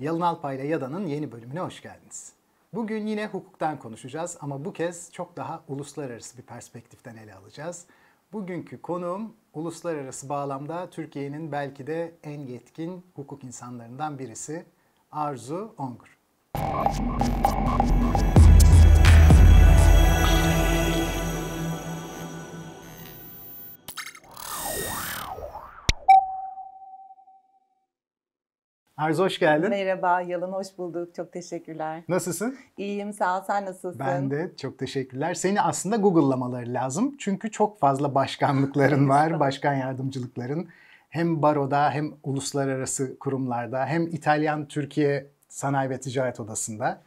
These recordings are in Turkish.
Yalın Alpay ile Yada'nın yeni bölümüne hoş geldiniz. Bugün yine hukuktan konuşacağız ama bu kez çok daha uluslararası bir perspektiften ele alacağız. Bugünkü konuğum uluslararası bağlamda Türkiye'nin belki de en yetkin hukuk insanlarından birisi Arzu Ongur. Arzu hoş geldin. Merhaba, Yalın hoş bulduk. Çok teşekkürler. Nasılsın? İyiyim, sağ ol. Sen nasılsın? Ben de çok teşekkürler. Seni aslında Google'lamaları lazım. Çünkü çok fazla başkanlıkların var, başkan yardımcılıkların. Hem baroda hem uluslararası kurumlarda hem İtalyan Türkiye Sanayi ve Ticaret Odası'nda.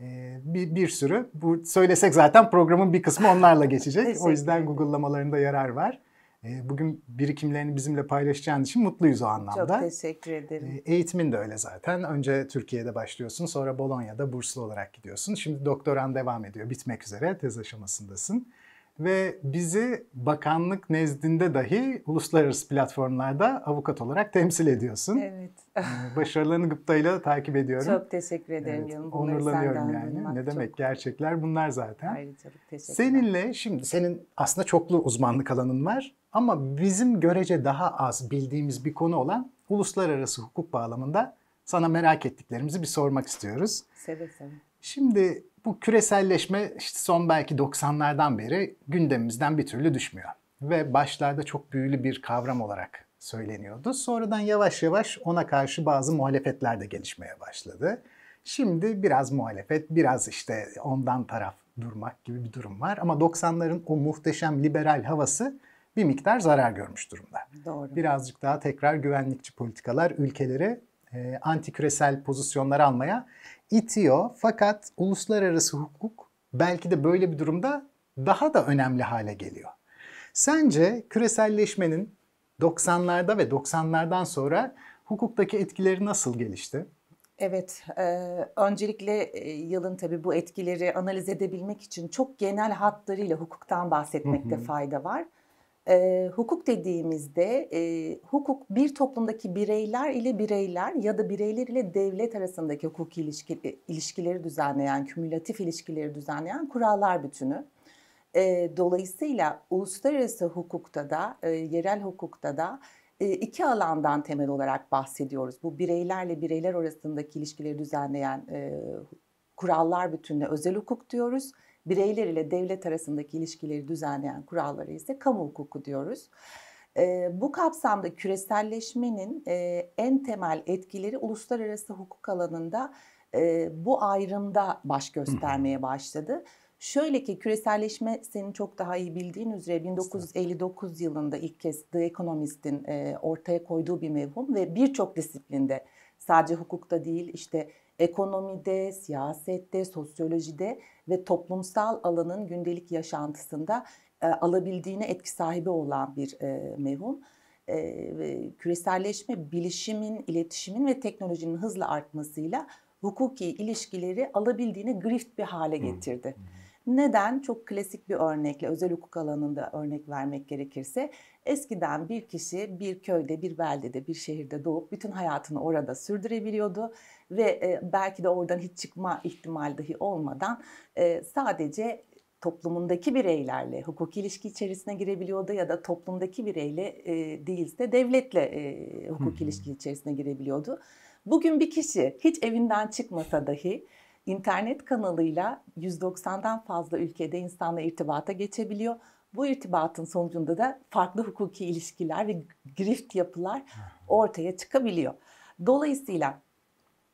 Ee, bir, bir sürü. Bu söylesek zaten programın bir kısmı onlarla geçecek. o yüzden Google'lamalarında yarar var. Ee, bugün birikimlerini bizimle paylaşacağın için mutluyuz o anlamda. Çok teşekkür ederim. Ee, eğitimin de öyle zaten. Önce Türkiye'de başlıyorsun, sonra Bolonya'da burslu olarak gidiyorsun. Şimdi doktoran devam ediyor, bitmek üzere, tez aşamasındasın. Ve bizi bakanlık nezdinde dahi uluslararası platformlarda avukat olarak temsil ediyorsun. Evet. Ee, başarılarını gıptayla takip ediyorum. Çok teşekkür ederim. Evet, onurlanıyorum yani. Ne demek gerçekler bunlar zaten. Ayrıca teşekkür Seninle şimdi senin aslında çoklu uzmanlık alanın var ama bizim görece daha az bildiğimiz bir konu olan uluslararası hukuk bağlamında sana merak ettiklerimizi bir sormak istiyoruz. Seve seve. Şimdi bu küreselleşme işte son belki 90'lardan beri gündemimizden bir türlü düşmüyor. Ve başlarda çok büyülü bir kavram olarak söyleniyordu. Sonradan yavaş yavaş ona karşı bazı muhalefetler de gelişmeye başladı. Şimdi biraz muhalefet, biraz işte ondan taraf durmak gibi bir durum var. Ama 90'ların o muhteşem liberal havası bir miktar zarar görmüş durumda. Doğru. Birazcık daha tekrar güvenlikçi politikalar ülkeleri e, anti küresel pozisyonlar almaya itiyor. Fakat uluslararası hukuk belki de böyle bir durumda daha da önemli hale geliyor. Sence küreselleşmenin 90'larda ve 90'lardan sonra hukuktaki etkileri nasıl gelişti? Evet, e, öncelikle e, yılın tabii bu etkileri analiz edebilmek için çok genel hatlarıyla hukuktan bahsetmekte fayda var. E, hukuk dediğimizde e, hukuk bir toplumdaki bireyler ile bireyler ya da bireyler ile devlet arasındaki hukuki ilişki, ilişkileri düzenleyen, kümülatif ilişkileri düzenleyen kurallar bütünü. E, dolayısıyla uluslararası hukukta da, e, yerel hukukta da iki alandan temel olarak bahsediyoruz. Bu bireylerle bireyler arasındaki ilişkileri düzenleyen e, kurallar bütününe özel hukuk diyoruz. Bireyler ile devlet arasındaki ilişkileri düzenleyen kurallara ise kamu hukuku diyoruz. E, bu kapsamda küreselleşmenin e, en temel etkileri uluslararası hukuk alanında e, bu ayrımda baş göstermeye başladı. Şöyle ki küreselleşme senin çok daha iyi bildiğin üzere 1959 yılında ilk kez The Economist'in e, ortaya koyduğu bir mevhum ve birçok disiplinde sadece hukukta değil işte ekonomide, siyasette, sosyolojide ve toplumsal alanın gündelik yaşantısında e, alabildiğine etki sahibi olan bir e, mevhum. E, küreselleşme bilişimin, iletişimin ve teknolojinin hızla artmasıyla hukuki ilişkileri alabildiğine grift bir hale getirdi. Hmm. Neden? Çok klasik bir örnekle, özel hukuk alanında örnek vermek gerekirse, eskiden bir kişi bir köyde, bir beldede, bir şehirde doğup bütün hayatını orada sürdürebiliyordu ve e, belki de oradan hiç çıkma ihtimali dahi olmadan e, sadece toplumundaki bireylerle hukuki ilişki içerisine girebiliyordu ya da toplumdaki bireyle e, değilse devletle e, hukuki ilişki içerisine girebiliyordu. Bugün bir kişi hiç evinden çıkmasa dahi internet kanalıyla 190'dan fazla ülkede insanla irtibata geçebiliyor. Bu irtibatın sonucunda da farklı hukuki ilişkiler ve grift yapılar ortaya çıkabiliyor. Dolayısıyla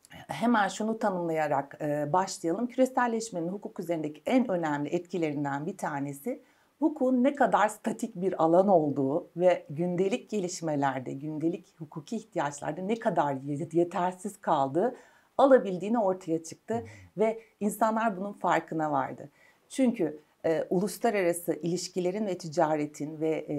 hemen şunu tanımlayarak başlayalım. Küreselleşmenin hukuk üzerindeki en önemli etkilerinden bir tanesi hukukun ne kadar statik bir alan olduğu ve gündelik gelişmelerde, gündelik hukuki ihtiyaçlarda ne kadar yetersiz kaldığı alabildiğini ortaya çıktı hmm. ve insanlar bunun farkına vardı. Çünkü e, uluslararası ilişkilerin ve ticaretin ve e,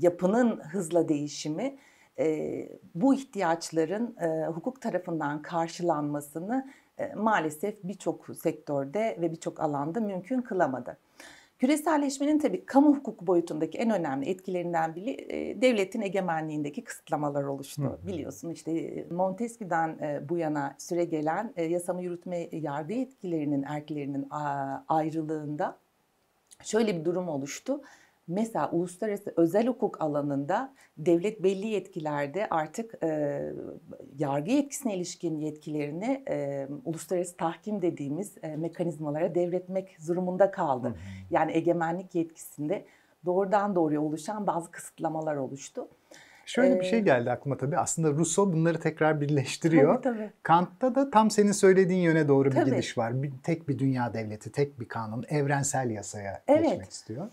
yapının hızla değişimi e, bu ihtiyaçların e, hukuk tarafından karşılanmasını e, maalesef birçok sektörde ve birçok alanda mümkün kılamadı. Küreselleşmenin tabii kamu hukuku boyutundaki en önemli etkilerinden biri e, devletin egemenliğindeki kısıtlamalar oluştu. Hı. Biliyorsun işte Montesquieu'dan e, bu yana süre gelen e, yasama yürütme yargı yetkilerinin erklerinin ayrılığında şöyle bir durum oluştu. Mesela uluslararası özel hukuk alanında devlet belli yetkilerde artık e, yargı yetkisine ilişkin yetkilerini e, uluslararası tahkim dediğimiz e, mekanizmalara devretmek durumunda kaldı. Hı hı. Yani egemenlik yetkisinde doğrudan doğruya oluşan bazı kısıtlamalar oluştu. Şöyle bir şey geldi aklıma tabii. Aslında Rousseau bunları tekrar birleştiriyor. Tabii, tabii. Kant'ta da tam senin söylediğin yöne doğru bir tabii. gidiş var. Bir, tek bir dünya devleti, tek bir kanun, evrensel yasaya evet. geçmek istiyor.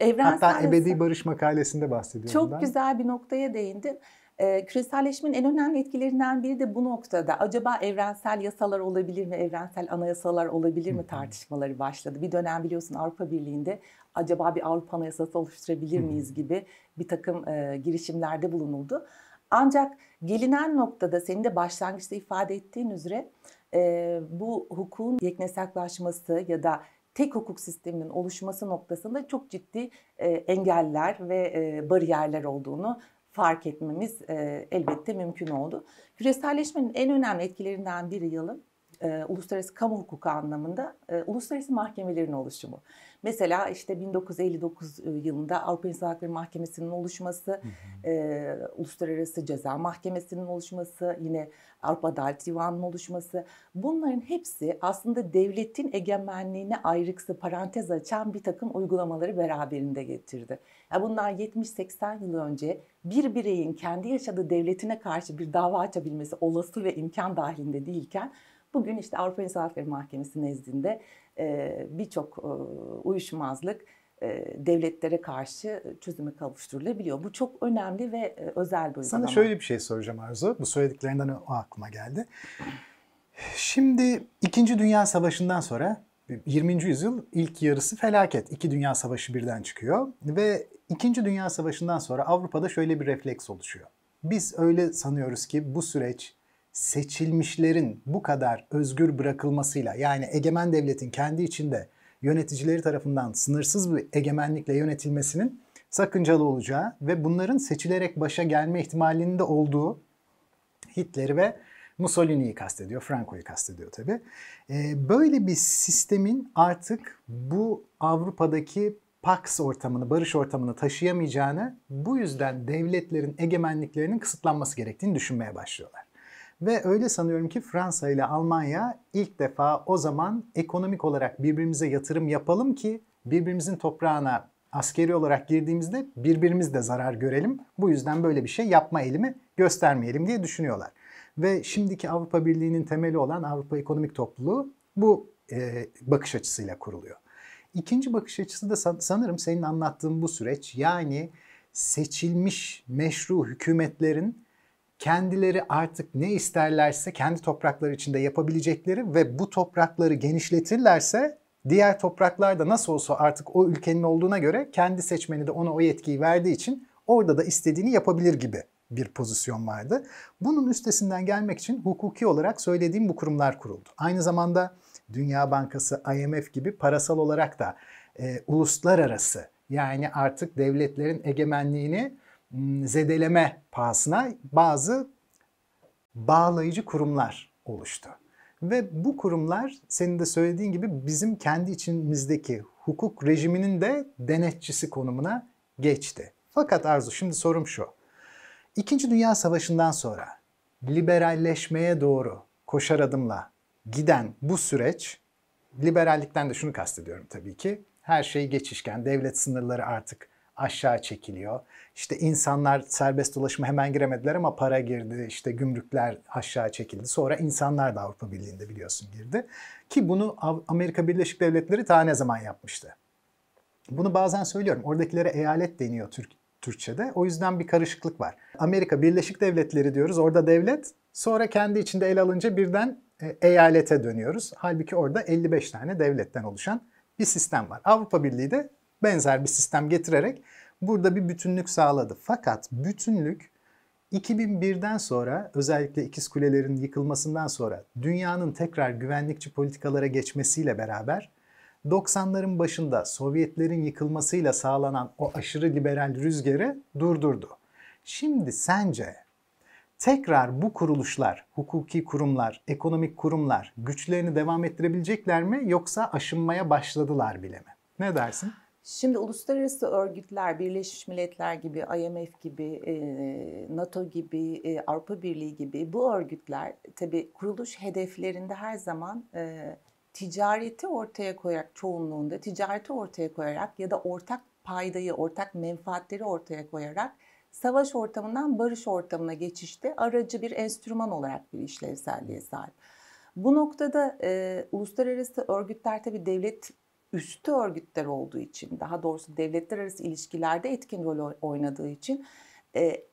Evrensel Hatta ebedi barış makalesinde bahsediyorum Çok ben. güzel bir noktaya değindin. Ee, küreselleşmenin en önemli etkilerinden biri de bu noktada. Acaba evrensel yasalar olabilir mi, evrensel anayasalar olabilir mi tartışmaları başladı. Bir dönem biliyorsun Avrupa Birliği'nde acaba bir Avrupa Anayasası oluşturabilir miyiz gibi bir takım e, girişimlerde bulunuldu. Ancak gelinen noktada senin de başlangıçta ifade ettiğin üzere e, bu hukukun yeknesaklaşması ya da tek hukuk sisteminin oluşması noktasında çok ciddi e, engeller ve e, bariyerler olduğunu fark etmemiz e, elbette mümkün oldu. Küreselleşmenin en önemli etkilerinden biri yılın e, uluslararası kamu hukuku anlamında uluslararası mahkemelerin oluşumu. Mesela işte 1959 e, yılında Avrupa İnsan Hakları Mahkemesi'nin oluşması, hı hı. E, Uluslararası Ceza Mahkemesi'nin oluşması, yine Avrupa Adalet Divanı'nın oluşması. Bunların hepsi aslında devletin egemenliğine ayrıksı parantez açan bir takım uygulamaları beraberinde getirdi. Yani bunlar 70-80 yıl önce bir bireyin kendi yaşadığı devletine karşı bir dava açabilmesi olası ve imkan dahilinde değilken Bugün işte Avrupa İnsan Hakları Mahkemesi nezdinde birçok uyuşmazlık devletlere karşı çözüme kavuşturulabiliyor. Bu çok önemli ve özel bir uygulama. Sana şöyle bir şey soracağım Arzu. Bu söylediklerinden o aklıma geldi. Şimdi İkinci Dünya Savaşı'ndan sonra 20. yüzyıl ilk yarısı felaket. İki Dünya Savaşı birden çıkıyor ve İkinci Dünya Savaşı'ndan sonra Avrupa'da şöyle bir refleks oluşuyor. Biz öyle sanıyoruz ki bu süreç seçilmişlerin bu kadar özgür bırakılmasıyla yani egemen devletin kendi içinde yöneticileri tarafından sınırsız bir egemenlikle yönetilmesinin sakıncalı olacağı ve bunların seçilerek başa gelme ihtimalinin de olduğu Hitler'i ve Mussolini'yi kastediyor, Franco'yu kastediyor tabi. Ee, böyle bir sistemin artık bu Avrupa'daki Pax ortamını, barış ortamını taşıyamayacağını, bu yüzden devletlerin egemenliklerinin kısıtlanması gerektiğini düşünmeye başlıyorlar. Ve öyle sanıyorum ki Fransa ile Almanya ilk defa o zaman ekonomik olarak birbirimize yatırım yapalım ki birbirimizin toprağına askeri olarak girdiğimizde birbirimiz de zarar görelim. Bu yüzden böyle bir şey yapma eğilimi göstermeyelim diye düşünüyorlar. Ve şimdiki Avrupa Birliği'nin temeli olan Avrupa Ekonomik Topluluğu bu e, bakış açısıyla kuruluyor. İkinci bakış açısı da sanırım senin anlattığın bu süreç. Yani seçilmiş meşru hükümetlerin kendileri artık ne isterlerse kendi toprakları içinde yapabilecekleri ve bu toprakları genişletirlerse diğer topraklar da nasıl olsa artık o ülkenin olduğuna göre kendi seçmeni de ona o yetkiyi verdiği için orada da istediğini yapabilir gibi bir pozisyon vardı. Bunun üstesinden gelmek için hukuki olarak söylediğim bu kurumlar kuruldu. Aynı zamanda Dünya Bankası, IMF gibi parasal olarak da e, uluslararası yani artık devletlerin egemenliğini zedeleme pahasına bazı bağlayıcı kurumlar oluştu. Ve bu kurumlar senin de söylediğin gibi bizim kendi içimizdeki hukuk rejiminin de denetçisi konumuna geçti. Fakat Arzu şimdi sorum şu. İkinci Dünya Savaşı'ndan sonra liberalleşmeye doğru koşar adımla giden bu süreç, liberallikten de şunu kastediyorum tabii ki, her şey geçişken, devlet sınırları artık aşağı çekiliyor. İşte insanlar serbest dolaşıma hemen giremediler ama para girdi, işte gümrükler aşağı çekildi. Sonra insanlar da Avrupa Birliği'nde biliyorsun girdi. Ki bunu Amerika Birleşik Devletleri ta ne zaman yapmıştı? Bunu bazen söylüyorum. Oradakilere eyalet deniyor Türk, Türkçe'de. O yüzden bir karışıklık var. Amerika Birleşik Devletleri diyoruz. Orada devlet. Sonra kendi içinde el alınca birden e, eyalete dönüyoruz. Halbuki orada 55 tane devletten oluşan bir sistem var. Avrupa Birliği de benzer bir sistem getirerek burada bir bütünlük sağladı. Fakat bütünlük 2001'den sonra özellikle ikiz kulelerin yıkılmasından sonra dünyanın tekrar güvenlikçi politikalara geçmesiyle beraber 90'ların başında Sovyetlerin yıkılmasıyla sağlanan o aşırı liberal rüzgarı durdurdu. Şimdi sence tekrar bu kuruluşlar, hukuki kurumlar, ekonomik kurumlar güçlerini devam ettirebilecekler mi yoksa aşınmaya başladılar bile mi? Ne dersin? Şimdi uluslararası örgütler, Birleşmiş Milletler gibi, IMF gibi, NATO gibi, Avrupa Birliği gibi bu örgütler tabii kuruluş hedeflerinde her zaman ticareti ortaya koyarak çoğunluğunda ticareti ortaya koyarak ya da ortak paydayı, ortak menfaatleri ortaya koyarak savaş ortamından barış ortamına geçişte aracı bir enstrüman olarak bir işlevselliğe sahip. Bu noktada e, uluslararası örgütler tabii devlet üstü örgütler olduğu için, daha doğrusu devletler arası ilişkilerde etkin rol oynadığı için e,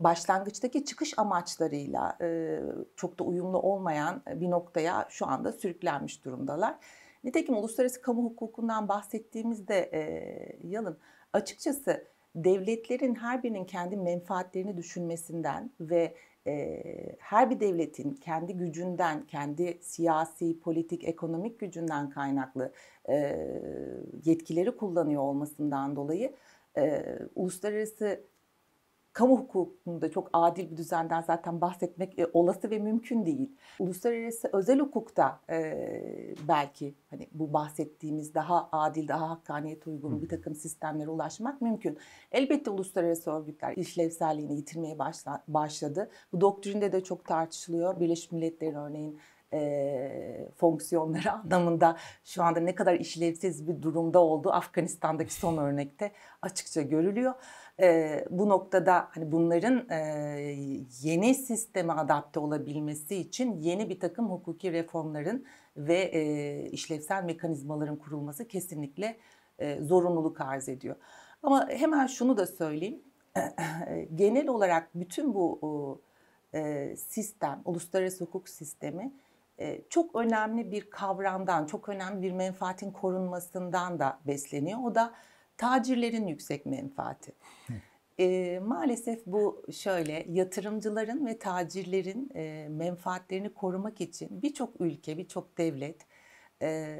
başlangıçtaki çıkış amaçlarıyla e, çok da uyumlu olmayan bir noktaya şu anda sürüklenmiş durumdalar. Nitekim uluslararası kamu hukukundan bahsettiğimizde e, Yalın açıkçası devletlerin her birinin kendi menfaatlerini düşünmesinden ve e, her bir devletin kendi gücünden, kendi siyasi, politik, ekonomik gücünden kaynaklı e, yetkileri kullanıyor olmasından dolayı e, uluslararası kamu hukukunda çok adil bir düzenden zaten bahsetmek e, olası ve mümkün değil. Uluslararası özel hukukta e, belki hani bu bahsettiğimiz daha adil, daha hakkaniyet uygun bir takım sistemlere ulaşmak mümkün. Elbette uluslararası örgütler işlevselliğini yitirmeye başla, başladı. Bu doktrinde de çok tartışılıyor. Birleşmiş Milletler'in örneğin e, fonksiyonları anlamında şu anda ne kadar işlevsiz bir durumda olduğu Afganistan'daki son örnekte açıkça görülüyor. E, bu noktada hani bunların e, yeni sisteme adapte olabilmesi için yeni bir takım hukuki reformların ve e, işlevsel mekanizmaların kurulması kesinlikle e, zorunluluk arz ediyor. Ama hemen şunu da söyleyeyim. Genel olarak bütün bu e, sistem, uluslararası hukuk sistemi çok önemli bir kavramdan, çok önemli bir menfaatin korunmasından da besleniyor. O da tacirlerin yüksek menfaati. E, maalesef bu şöyle yatırımcıların ve tacirlerin e, menfaatlerini korumak için birçok ülke, birçok devlet e,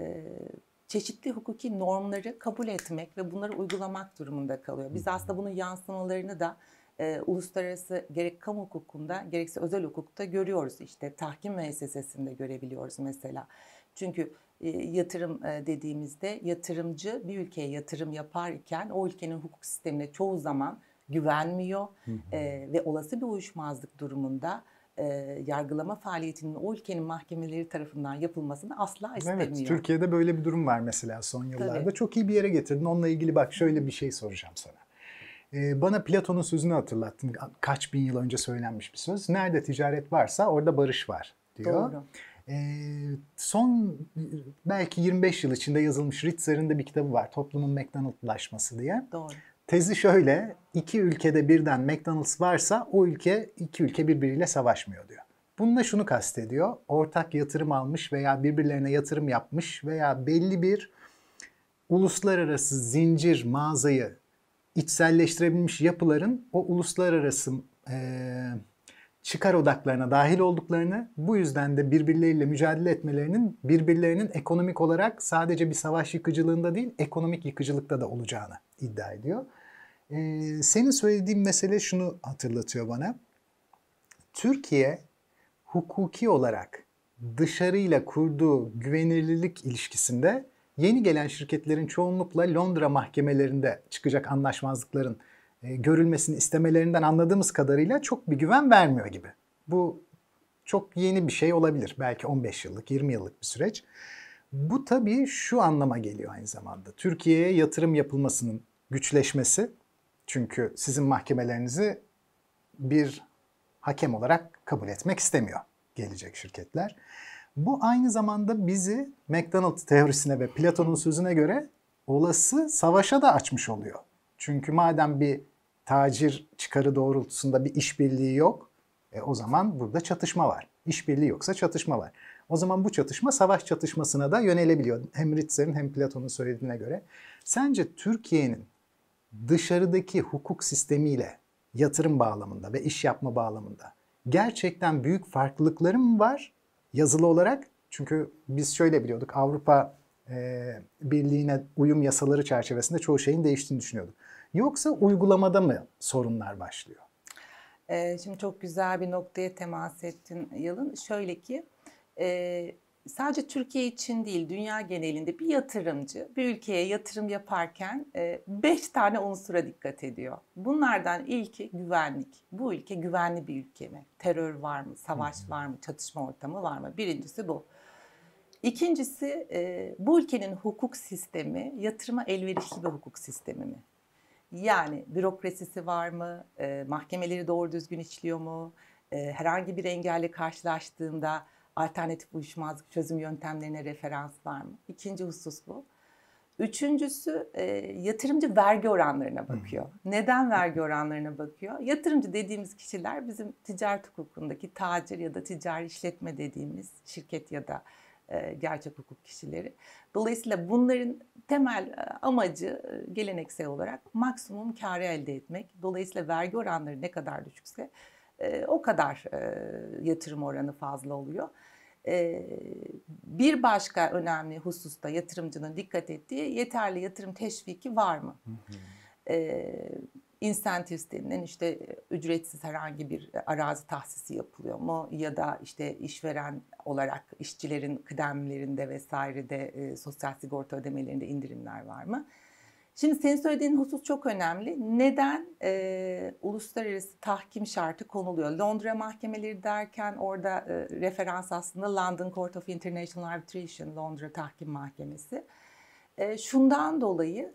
çeşitli hukuki normları kabul etmek ve bunları uygulamak durumunda kalıyor. Biz aslında bunun yansımalarını da e, uluslararası gerek kamu hukukunda gerekse özel hukukta görüyoruz. İşte tahkim müessesesinde görebiliyoruz mesela. Çünkü yatırım e, dediğimizde yatırımcı bir ülkeye yatırım yaparken o ülkenin hukuk sistemine çoğu zaman güvenmiyor hı hı. E, ve olası bir uyuşmazlık durumunda e, yargılama faaliyetinin o ülkenin mahkemeleri tarafından yapılmasını asla istemiyor. Evet, Türkiye'de böyle bir durum var mesela son yıllarda. Tabii. Çok iyi bir yere getirdin. Onunla ilgili bak şöyle bir şey soracağım sana. Ee, bana Platon'un sözünü hatırlattın. Kaç bin yıl önce söylenmiş bir söz. Nerede ticaret varsa orada barış var diyor. Doğru. Son belki 25 yıl içinde yazılmış Ritzer'in de bir kitabı var. Toplumun McDonald'laşması diye. Doğru. Tezi şöyle, iki ülkede birden McDonald's varsa o ülke, iki ülke birbiriyle savaşmıyor diyor. Bununla şunu kastediyor, ortak yatırım almış veya birbirlerine yatırım yapmış veya belli bir uluslararası zincir mağazayı içselleştirebilmiş yapıların o uluslararası e, çıkar odaklarına dahil olduklarını, bu yüzden de birbirleriyle mücadele etmelerinin birbirlerinin ekonomik olarak sadece bir savaş yıkıcılığında değil, ekonomik yıkıcılıkta da olacağını iddia ediyor. Ee, senin söylediğin mesele şunu hatırlatıyor bana. Türkiye hukuki olarak dışarıyla kurduğu güvenilirlik ilişkisinde yeni gelen şirketlerin çoğunlukla Londra mahkemelerinde çıkacak anlaşmazlıkların e, görülmesini istemelerinden anladığımız kadarıyla çok bir güven vermiyor gibi. Bu çok yeni bir şey olabilir. Belki 15 yıllık, 20 yıllık bir süreç. Bu tabii şu anlama geliyor aynı zamanda. Türkiye'ye yatırım yapılmasının güçleşmesi. Çünkü sizin mahkemelerinizi bir hakem olarak kabul etmek istemiyor gelecek şirketler. Bu aynı zamanda bizi McDonald teorisine ve Platon'un sözüne göre olası savaşa da açmış oluyor. Çünkü madem bir tacir çıkarı doğrultusunda bir işbirliği yok, e, o zaman burada çatışma var. İşbirliği yoksa çatışma var. O zaman bu çatışma savaş çatışmasına da yönelebiliyor. Hem Ritzer'in hem Platon'un söylediğine göre. Sence Türkiye'nin dışarıdaki hukuk sistemiyle yatırım bağlamında ve iş yapma bağlamında gerçekten büyük farklılıkları mı var yazılı olarak? Çünkü biz şöyle biliyorduk Avrupa e, Birliği'ne uyum yasaları çerçevesinde çoğu şeyin değiştiğini düşünüyorduk. Yoksa uygulamada mı sorunlar başlıyor? Ee, şimdi çok güzel bir noktaya temas ettin Yalın. Şöyle ki e, sadece Türkiye için değil dünya genelinde bir yatırımcı bir ülkeye yatırım yaparken e, beş tane unsura dikkat ediyor. Bunlardan ilki güvenlik. Bu ülke güvenli bir ülke mi? Terör var mı? Savaş var mı? Çatışma ortamı var mı? Birincisi bu. İkincisi e, bu ülkenin hukuk sistemi yatırıma elverişli bir hukuk sistemi mi? Yani bürokrasisi var mı? E, mahkemeleri doğru düzgün işliyor mu? E, herhangi bir engelle karşılaştığında alternatif uyuşmazlık çözüm yöntemlerine referans var mı? İkinci husus bu. Üçüncüsü e, yatırımcı vergi oranlarına bakıyor. Neden vergi oranlarına bakıyor? Yatırımcı dediğimiz kişiler bizim ticaret hukukundaki tacir ya da ticari işletme dediğimiz şirket ya da gerçek hukuk kişileri. Dolayısıyla bunların temel e, amacı e, geleneksel olarak maksimum karı elde etmek. Dolayısıyla vergi oranları ne kadar düşükse o kadar yatırım oranı fazla oluyor. Bir başka önemli hususta yatırımcının dikkat ettiği yeterli yatırım teşviki var mı? Hı hı incentives denilen işte e, ücretsiz herhangi bir e, arazi tahsisi yapılıyor mu ya da işte işveren olarak işçilerin kıdemlerinde vesairede e, sosyal sigorta ödemelerinde indirimler var mı? Şimdi senin söylediğin husus çok önemli. Neden e, uluslararası tahkim şartı konuluyor? Londra mahkemeleri derken orada e, referans aslında London Court of International Arbitration, Londra Tahkim Mahkemesi. E, şundan dolayı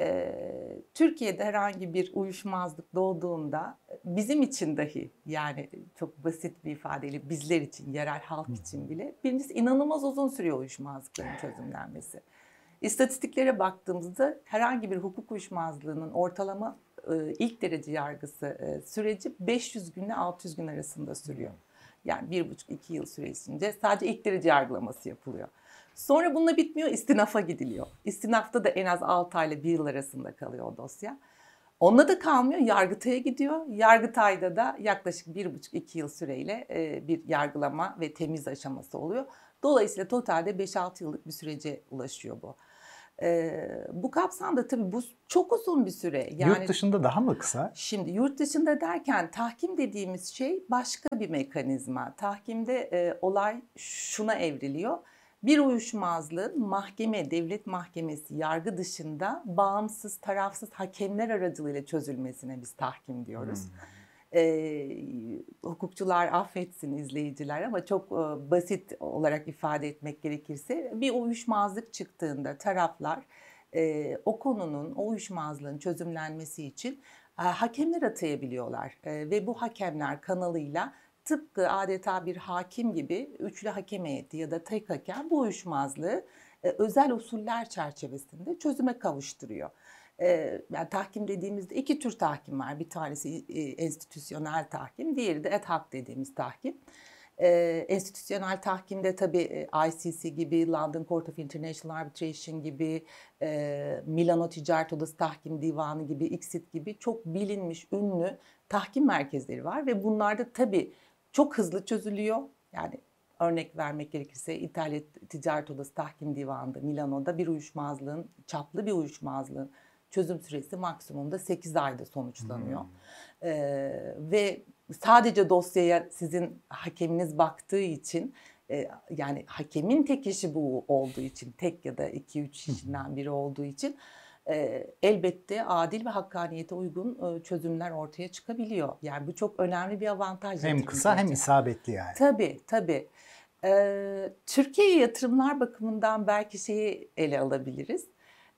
e, Türkiye'de herhangi bir uyuşmazlık doğduğunda bizim için dahi yani çok basit bir ifadeyle bizler için, yerel halk için bile birincisi inanılmaz uzun sürüyor uyuşmazlıkların çözümlenmesi. İstatistiklere baktığımızda herhangi bir hukuk uyuşmazlığının ortalama e, ilk derece yargısı e, süreci 500 günle 600 gün arasında sürüyor. Yani bir buçuk iki yıl süresince sadece ilk derece yargılaması yapılıyor. Sonra bununla bitmiyor, istinafa gidiliyor. İstinafta da en az 6 ay ile 1 yıl arasında kalıyor o dosya. Onunla da kalmıyor, Yargıtay'a gidiyor. Yargıtay'da da yaklaşık 1,5-2 yıl süreyle e, bir yargılama ve temiz aşaması oluyor. Dolayısıyla totalde 5-6 yıllık bir sürece ulaşıyor bu. Ee, bu kapsamda tabii bu çok uzun bir süre. Yani, yurt dışında daha mı kısa? Şimdi yurt dışında derken tahkim dediğimiz şey başka bir mekanizma. Tahkimde e, olay şuna evriliyor bir uyuşmazlığın mahkeme, devlet mahkemesi, yargı dışında bağımsız, tarafsız hakemler aracılığıyla çözülmesine biz tahkim diyoruz. Hmm. Ee, hukukçular affetsin izleyiciler ama çok e, basit olarak ifade etmek gerekirse bir uyuşmazlık çıktığında taraflar e, o konunun, o uyuşmazlığın çözümlenmesi için e, hakemler atayabiliyorlar e, ve bu hakemler kanalıyla tıpkı adeta bir hakim gibi üçlü hakem heyeti ya da tek hakem bu uyuşmazlığı e, özel usuller çerçevesinde çözüme kavuşturuyor. E, yani tahkim dediğimizde iki tür tahkim var. Bir tanesi e, enstitüsyonel tahkim, diğeri de ad hoc dediğimiz tahkim. E, enstitüsyonel tahkimde tabii e, ICC gibi, London Court of International Arbitration gibi, e, Milano Ticaret Odası Tahkim Divanı gibi, ICSID gibi çok bilinmiş, ünlü tahkim merkezleri var ve bunlarda tabii çok hızlı çözülüyor. Yani örnek vermek gerekirse İtalya Ticaret Odası Tahkim Divanı'nda Milano'da bir uyuşmazlığın, çaplı bir uyuşmazlığın çözüm süresi maksimumda 8 ayda sonuçlanıyor. Hmm. Ee, ve sadece dosyaya sizin hakeminiz baktığı için e, yani hakemin tek işi bu olduğu için tek ya da 2-3 kişiden biri olduğu için e, elbette adil ve hakkaniyete uygun e, çözümler ortaya çıkabiliyor. Yani bu çok önemli bir avantaj. Hem kısa hem isabetli yani. Tabii tabii. E, Türkiye'ye yatırımlar bakımından belki şeyi ele alabiliriz.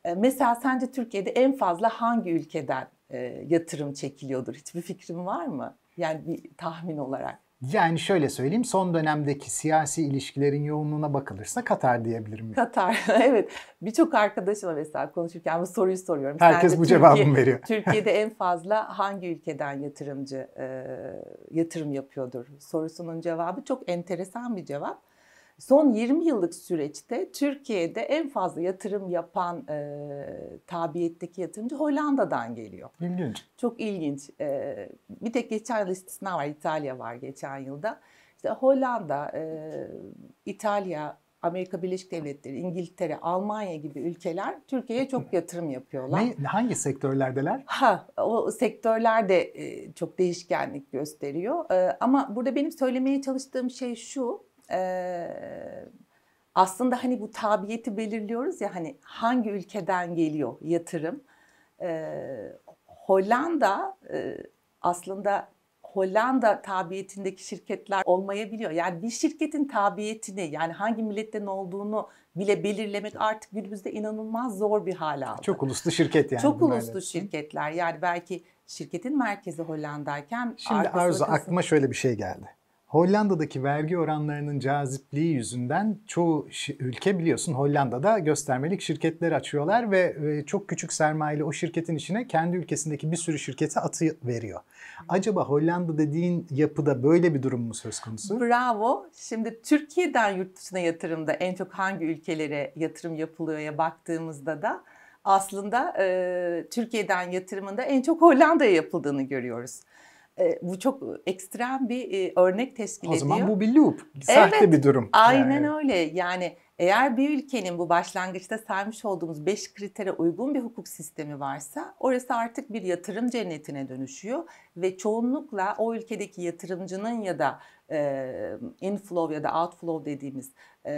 E, mesela sence Türkiye'de en fazla hangi ülkeden e, yatırım çekiliyordur? Hiçbir fikrin var mı? Yani bir tahmin olarak. Yani şöyle söyleyeyim son dönemdeki siyasi ilişkilerin yoğunluğuna bakılırsa Katar diyebilirim. Katar evet birçok arkadaşıma mesela konuşurken bu soruyu soruyorum. Herkes Sen bu Türkiye, cevabını veriyor. Türkiye'de en fazla hangi ülkeden yatırımcı e, yatırım yapıyordur sorusunun cevabı çok enteresan bir cevap. Son 20 yıllık süreçte Türkiye'de en fazla yatırım yapan e, tabiyetteki yatırımcı Hollanda'dan geliyor. İlginç. Çok ilginç. E, bir tek geçen yıl istisna var. İtalya var geçen yılda. İşte Hollanda, e, İtalya, Amerika Birleşik Devletleri, İngiltere, Almanya gibi ülkeler Türkiye'ye çok yatırım yapıyorlar. Ne, hangi sektörlerdeler? Ha, o sektörler de e, çok değişkenlik gösteriyor. E, ama burada benim söylemeye çalıştığım şey şu. E, aslında hani bu tabiyeti belirliyoruz ya hani hangi ülkeden geliyor yatırım. E, Hollanda e, aslında Hollanda tabiyetindeki şirketler olmayabiliyor. Yani bir şirketin tabiyetini yani hangi milletten olduğunu bile belirlemek artık günümüzde inanılmaz zor bir hale aldı. Çok uluslu şirket yani. Çok uluslu şirketler yani belki şirketin merkezi Hollanda'yken Şimdi Arzu aklıma şöyle bir şey geldi. Hollanda'daki vergi oranlarının cazipliği yüzünden çoğu ülke biliyorsun Hollanda'da göstermelik şirketler açıyorlar ve çok küçük sermayeli o şirketin içine kendi ülkesindeki bir sürü şirkete atı veriyor. Acaba Hollanda dediğin yapıda böyle bir durum mu söz konusu? Bravo. Şimdi Türkiye'den yurt dışına yatırımda en çok hangi ülkelere yatırım yapılıyor'ya baktığımızda da aslında e, Türkiye'den yatırımında en çok Hollanda'ya yapıldığını görüyoruz. E, bu çok ekstrem bir e, örnek teşkil ediyor. O zaman bu bir loop, sahte evet, bir durum. Aynen yani. öyle. Yani eğer bir ülkenin bu başlangıçta saymış olduğumuz 5 kritere uygun bir hukuk sistemi varsa orası artık bir yatırım cennetine dönüşüyor ve çoğunlukla o ülkedeki yatırımcının ya da e, inflow ya da outflow dediğimiz e,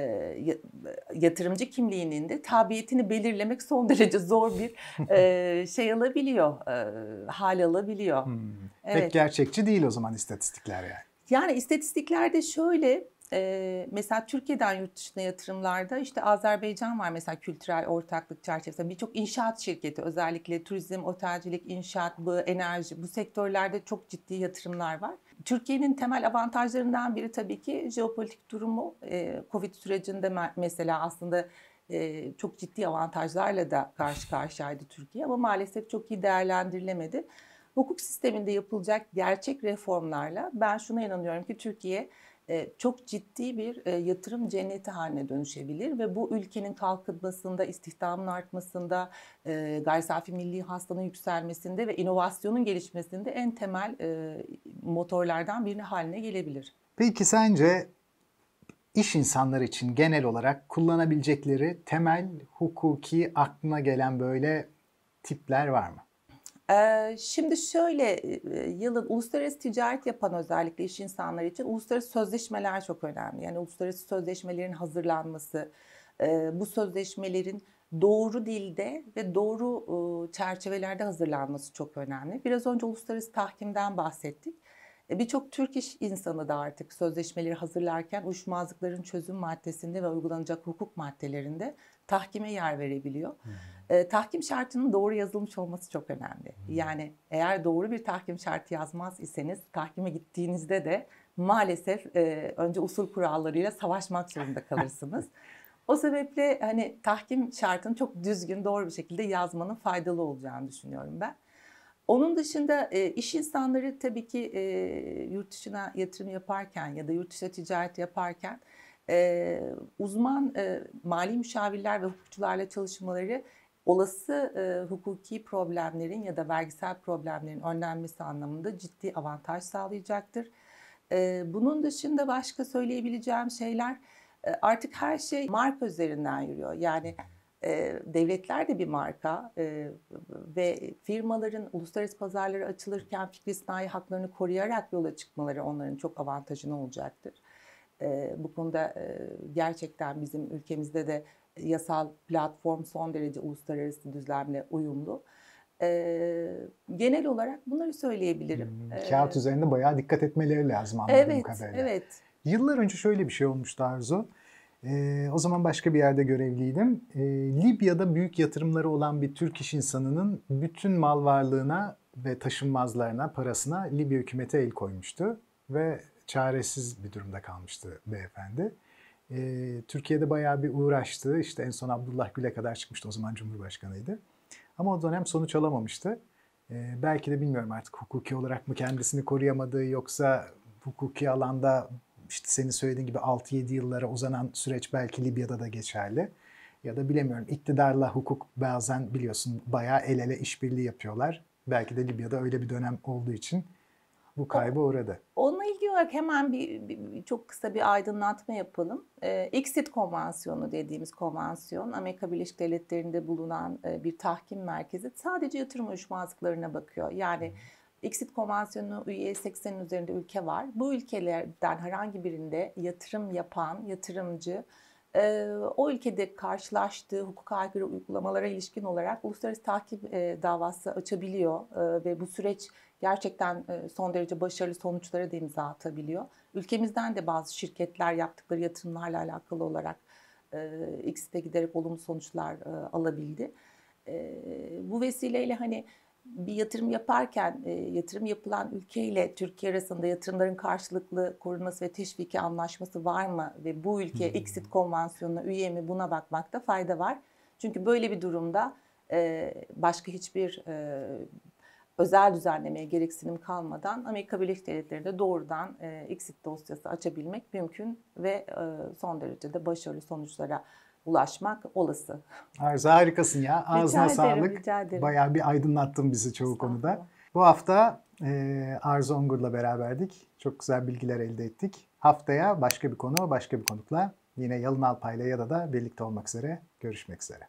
yatırımcı kimliğinin de tabiyetini belirlemek son derece zor bir e, şey alabiliyor, e, hal alabiliyor. Hmm. Evet. Pek gerçekçi değil o zaman istatistikler yani. Yani istatistiklerde şöyle e, mesela Türkiye'den yurt dışına yatırımlarda işte Azerbaycan var mesela kültürel ortaklık çerçevesinde birçok inşaat şirketi özellikle turizm, otelcilik, inşaat, bu enerji bu sektörlerde çok ciddi yatırımlar var. Türkiye'nin temel avantajlarından biri tabii ki jeopolitik durumu. E, Covid sürecinde mesela aslında e, çok ciddi avantajlarla da karşı karşıyaydı Türkiye ama maalesef çok iyi değerlendirilemedi. Hukuk sisteminde yapılacak gerçek reformlarla ben şuna inanıyorum ki Türkiye çok ciddi bir e, yatırım cenneti haline dönüşebilir ve bu ülkenin kalkınmasında, istihdamın artmasında, e, gayri safi milli hastanın yükselmesinde ve inovasyonun gelişmesinde en temel motorlardan birini haline gelebilir. Peki sence iş insanları için genel olarak kullanabilecekleri temel hukuki aklına gelen böyle tipler var mı? Şimdi şöyle yılın uluslararası ticaret yapan özellikle iş insanları için uluslararası sözleşmeler çok önemli. Yani uluslararası sözleşmelerin hazırlanması, bu sözleşmelerin doğru dilde ve doğru çerçevelerde hazırlanması çok önemli. Biraz önce uluslararası tahkimden bahsettik. E, birçok Türk iş insanı da artık sözleşmeleri hazırlarken uyuşmazlıkların çözüm maddesinde ve uygulanacak hukuk maddelerinde tahkime yer verebiliyor. Hmm. E, tahkim şartının doğru yazılmış olması çok önemli. Yani eğer doğru bir tahkim şartı yazmaz iseniz tahkime gittiğinizde de maalesef e, önce usul kurallarıyla savaşmak zorunda kalırsınız. o sebeple hani tahkim şartını çok düzgün doğru bir şekilde yazmanın faydalı olacağını düşünüyorum ben. Onun dışında e, iş insanları tabii ki e, yurt dışına yatırım yaparken ya da yurt dışına ticaret yaparken e, uzman e, mali müşavirler ve hukukçularla çalışmaları olası e, hukuki problemlerin ya da vergisel problemlerin önlenmesi anlamında ciddi avantaj sağlayacaktır. E, bunun dışında başka söyleyebileceğim şeyler e, artık her şey marka üzerinden yürüyor. Yani e, devletler de bir marka e, ve firmaların uluslararası pazarlara açılırken fikri sanayi haklarını koruyarak yola çıkmaları onların çok avantajını olacaktır. E, bu konuda e, gerçekten bizim ülkemizde de yasal platform son derece uluslararası düzlemle uyumlu. E, genel olarak bunları söyleyebilirim. Hmm, kağıt ee, üzerinde bayağı dikkat etmeleri lazım anladığım evet, kadarıyla. Evet, evet. Yıllar önce şöyle bir şey olmuştu Arzu. Ee, o zaman başka bir yerde görevliydim. Ee, Libya'da büyük yatırımları olan bir Türk iş insanının bütün mal varlığına ve taşınmazlarına, parasına Libya hükümeti el koymuştu. Ve çaresiz bir durumda kalmıştı beyefendi. Ee, Türkiye'de bayağı bir uğraştı. İşte en son Abdullah Gül'e kadar çıkmıştı. O zaman Cumhurbaşkanıydı. Ama o dönem sonuç alamamıştı. Ee, belki de bilmiyorum artık hukuki olarak mı kendisini koruyamadığı yoksa hukuki alanda işte senin söylediğin gibi 6-7 yıllara uzanan süreç belki Libya'da da geçerli. Ya da bilemiyorum iktidarla hukuk bazen biliyorsun bayağı el ele işbirliği yapıyorlar. Belki de Libya'da öyle bir dönem olduğu için bu kayba uğradı. Onunla ilgili olarak hemen bir, bir- çok kısa bir aydınlatma yapalım. Ee, Exit Konvansiyonu dediğimiz konvansiyon, Amerika Birleşik Devletleri'nde bulunan e, bir tahkim merkezi sadece yatırım uyuşmazlıklarına bakıyor. Yani Exit Konvansiyonu üye 80'in üzerinde ülke var. Bu ülkelerden herhangi birinde yatırım yapan yatırımcı e, o ülkede karşılaştığı hukuka aykırı uygulamalara ilişkin olarak uluslararası takip davası açabiliyor ve bu süreç gerçekten son derece başarılı sonuçlara da imza atabiliyor. Ülkemizden de bazı şirketler yaptıkları yatırımlarla alakalı olarak e, X'te giderek olumlu sonuçlar alabildi. Bu vesileyle hani bir yatırım yaparken e, yatırım yapılan ülke ile Türkiye arasında yatırımların karşılıklı korunması ve teşviki anlaşması var mı? Ve bu ülke Exit Konvansiyonu'na üye mi? Buna bakmakta fayda var. Çünkü böyle bir durumda e, başka hiçbir e, özel düzenlemeye gereksinim kalmadan Amerika Birleşik Devletleri'nde doğrudan e, exit dosyası açabilmek mümkün ve e, son derece de başarılı sonuçlara ulaşmak olası. Arzu harikasın ya. Ağzına Rica ederim, sağlık. rica ederim. Bayağı bir aydınlattın bizi çoğu konuda. Bu hafta e, Arzu Ongur'la beraberdik. Çok güzel bilgiler elde ettik. Haftaya başka bir konu, başka bir konukla yine Yalın Alpay'la ya da da birlikte olmak üzere. Görüşmek üzere.